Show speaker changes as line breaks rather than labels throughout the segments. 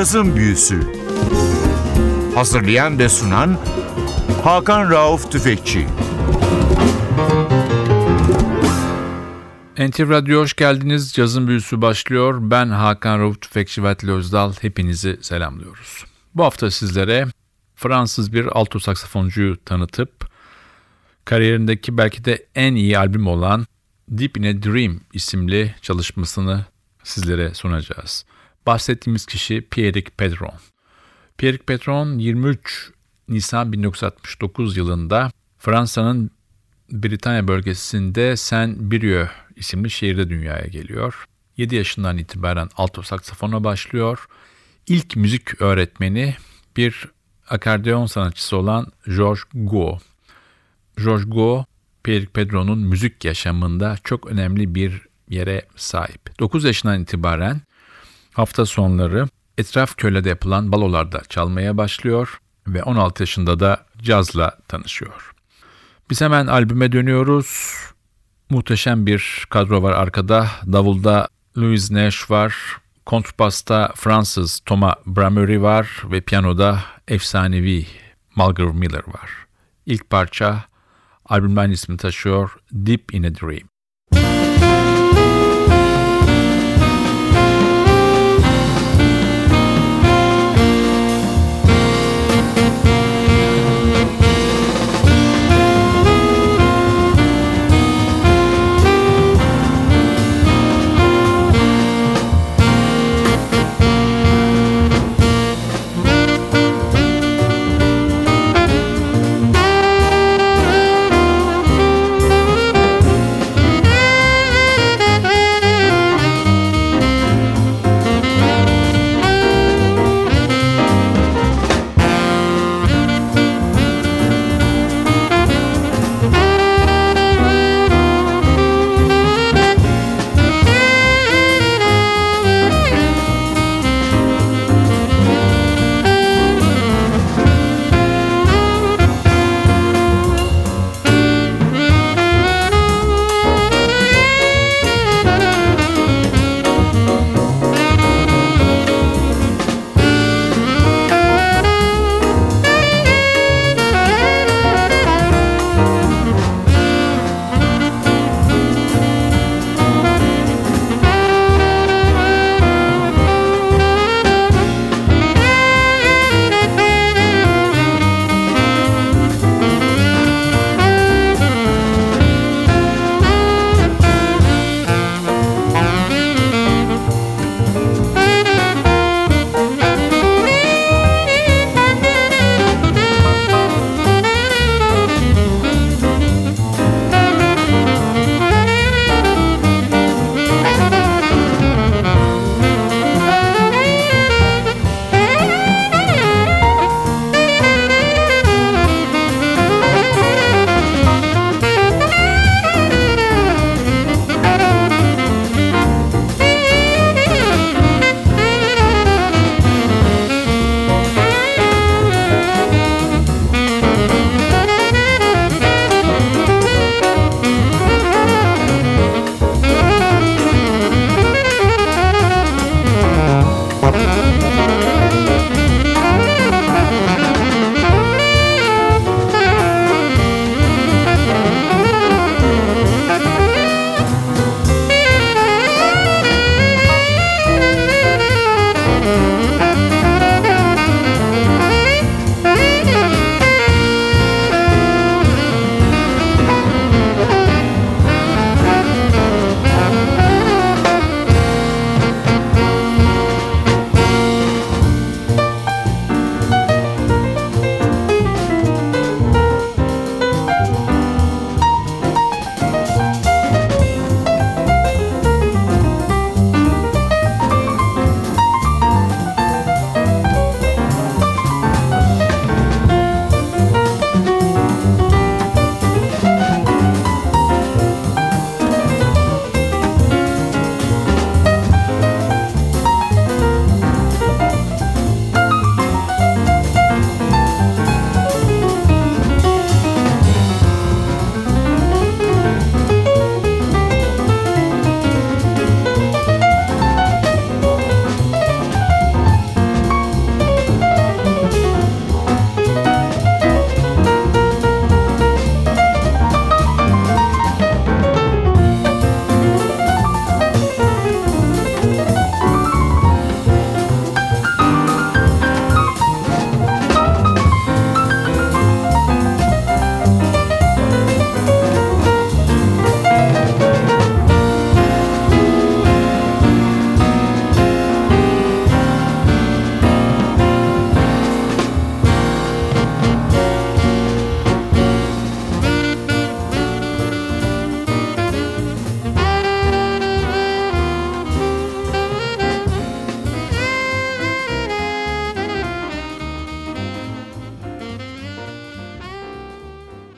Cazın Büyüsü Hazırlayan ve sunan Hakan Rauf Tüfekçi
NTV Radyo hoş geldiniz. Cazın Büyüsü başlıyor. Ben Hakan Rauf Tüfekçi ve Özdal. Hepinizi selamlıyoruz. Bu hafta sizlere Fransız bir alto saksafoncuyu tanıtıp kariyerindeki belki de en iyi albüm olan Deep in a Dream isimli çalışmasını sizlere sunacağız. Bahsettiğimiz kişi Pierrick Pedron. Pierrick Pedron 23 Nisan 1969 yılında Fransa'nın Britanya bölgesinde Saint-Brieuc isimli şehirde dünyaya geliyor. 7 yaşından itibaren alto saksafona başlıyor. İlk müzik öğretmeni bir akordeon sanatçısı olan Georges Go. Georges Go, Pierre Pedro'nun müzik yaşamında çok önemli bir yere sahip. 9 yaşından itibaren hafta sonları etraf kölede yapılan balolarda çalmaya başlıyor ve 16 yaşında da cazla tanışıyor. Biz hemen albüme dönüyoruz. Muhteşem bir kadro var arkada. Davulda Louis Nash var. Kontrbasta Fransız Thomas Bramery var ve piyanoda efsanevi Mulgrew Miller var. İlk parça albümden ismi taşıyor Deep in a Dream.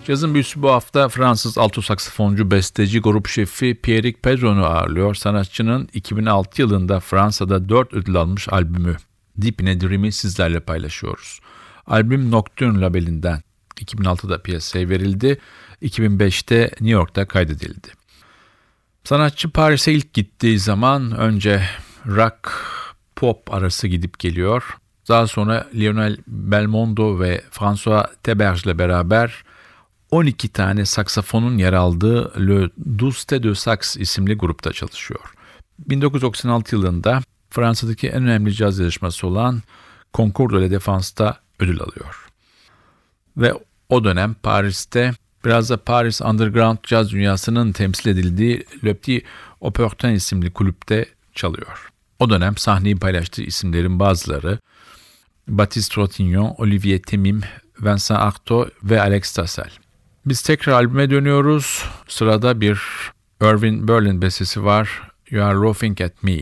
Cazın büyüsü bu hafta Fransız alto saksafoncu, besteci, grup şefi Pierrick Pedron'u ağırlıyor. Sanatçının 2006 yılında Fransa'da 4 ödül almış albümü Deep in a Dream'i sizlerle paylaşıyoruz. Albüm Nocturne labelinden 2006'da piyasaya verildi, 2005'te New York'ta kaydedildi. Sanatçı Paris'e ilk gittiği zaman önce rock, pop arası gidip geliyor. Daha sonra Lionel Belmondo ve François Teberge ile beraber 12 tane saksafonun yer aldığı Le Douze de Sax isimli grupta çalışıyor. 1996 yılında Fransa'daki en önemli caz yarışması olan Concours de la Défense'da ödül alıyor. Ve o dönem Paris'te biraz da Paris Underground caz dünyasının temsil edildiği Le Petit Opportun isimli kulüpte çalıyor. O dönem sahneyi paylaştığı isimlerin bazıları Baptiste Rotignon, Olivier Temim, Vincent Artaud ve Alex Tassel. Biz tekrar albüme dönüyoruz. Sırada bir Irving Berlin bestesi var. You Are Laughing At Me.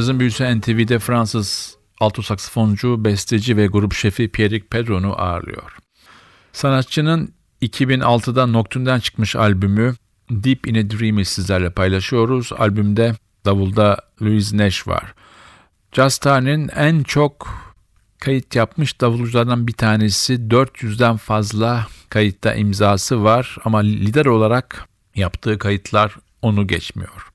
Cazın büyüsü NTV'de Fransız alto saksafoncu, besteci ve grup şefi Pierrick Pedron'u ağırlıyor. Sanatçının 2006'da Nocturne'den çıkmış albümü Deep in a Dream'i sizlerle paylaşıyoruz. Albümde davulda Louis Nash var. Just en çok kayıt yapmış davulculardan bir tanesi. 400'den fazla kayıtta imzası var ama lider olarak yaptığı kayıtlar onu geçmiyor.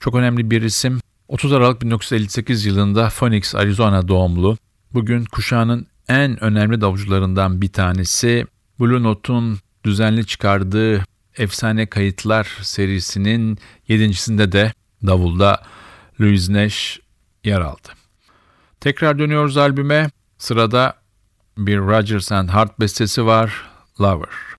Çok önemli bir isim. 30 Aralık 1958 yılında Phoenix, Arizona doğumlu. Bugün kuşağının en önemli davulcularından bir tanesi. Blue Note'un düzenli çıkardığı Efsane Kayıtlar serisinin yedincisinde de davulda Louis Nash yer aldı. Tekrar dönüyoruz albüme. Sırada bir Rodgers and Hart bestesi var, Lover.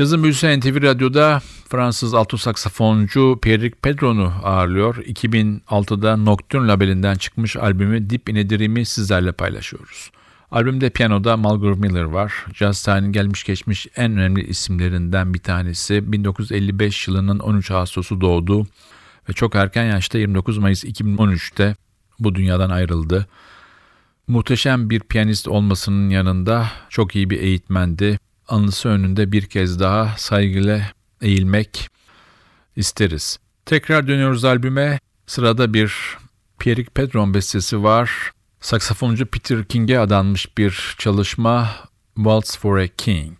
Cazın Büyüsü NTV Radyo'da Fransız alto saksafoncu Pierrick Pedron'u ağırlıyor. 2006'da Nocturne labelinden çıkmış albümü Deep in Dream'i sizlerle paylaşıyoruz. Albümde piyanoda Mulgrew Miller var. Jazz tarihinin gelmiş geçmiş en önemli isimlerinden bir tanesi. 1955 yılının 13 Ağustos'u doğdu ve çok erken yaşta 29 Mayıs 2013'te bu dünyadan ayrıldı. Muhteşem bir piyanist olmasının yanında çok iyi bir eğitmendi. Anısı önünde bir kez daha saygıyla eğilmek isteriz. Tekrar dönüyoruz albüme. Sırada bir Pierrick Pedron bestesi var. Saksafoncu Peter King'e adanmış bir çalışma Waltz for a King.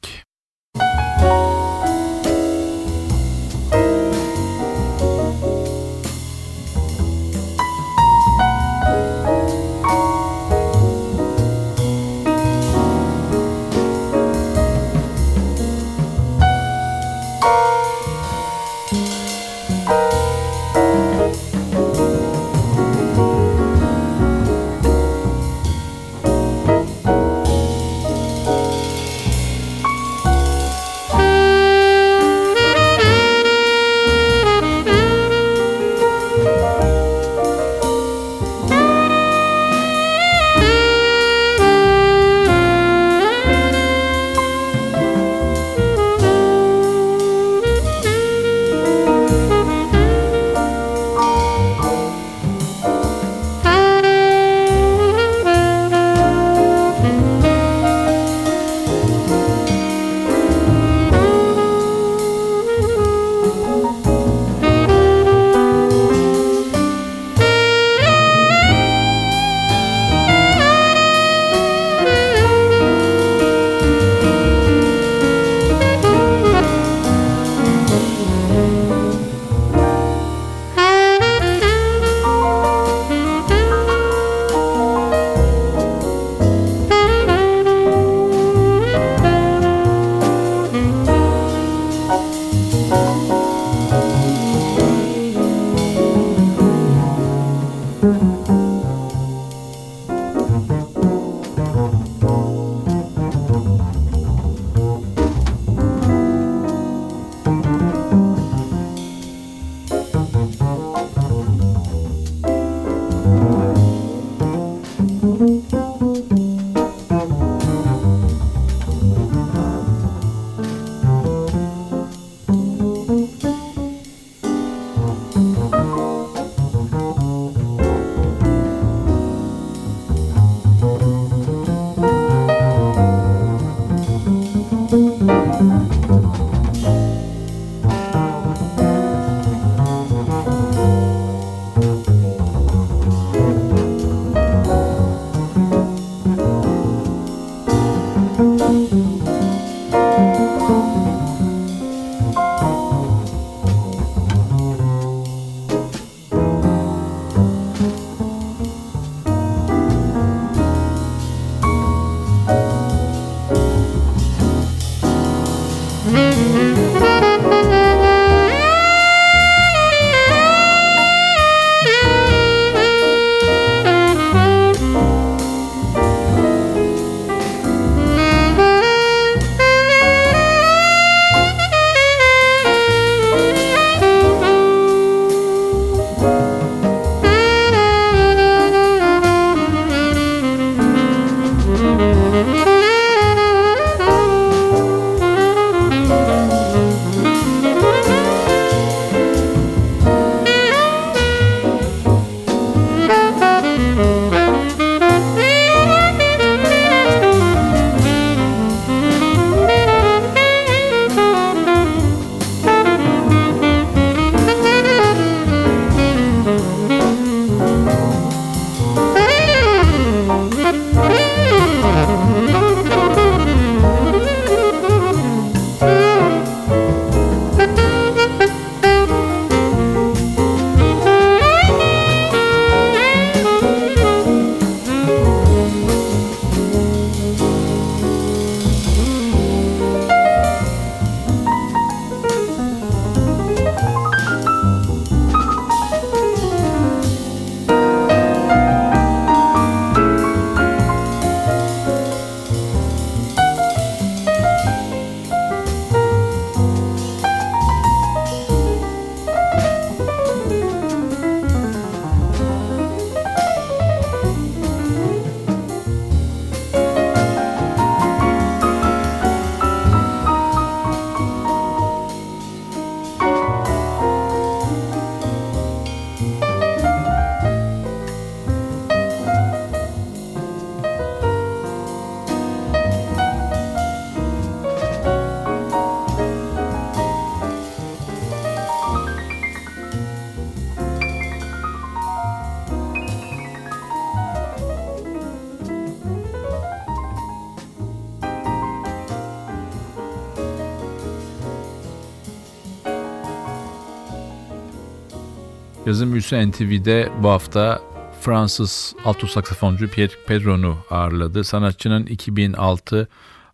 Yazın Büyüsü NTV'de bu hafta Fransız alto saksafoncu Pierre Pedron'u ağırladı. Sanatçının 2006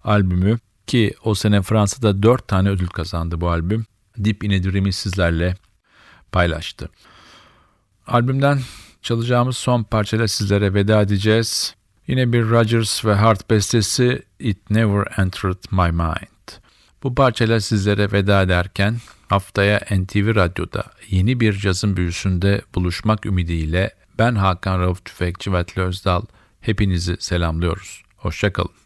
albümü ki o sene Fransa'da 4 tane ödül kazandı bu albüm. Deep in a Dream'i sizlerle paylaştı. Albümden çalacağımız son parçayla sizlere veda edeceğiz. Yine bir Rogers ve Hart bestesi It Never Entered My Mind. Bu parçayla sizlere veda ederken haftaya NTV Radyo'da yeni bir cazın büyüsünde buluşmak ümidiyle ben Hakan Rauf Tüfekçi ve Özdal hepinizi selamlıyoruz. Hoşçakalın.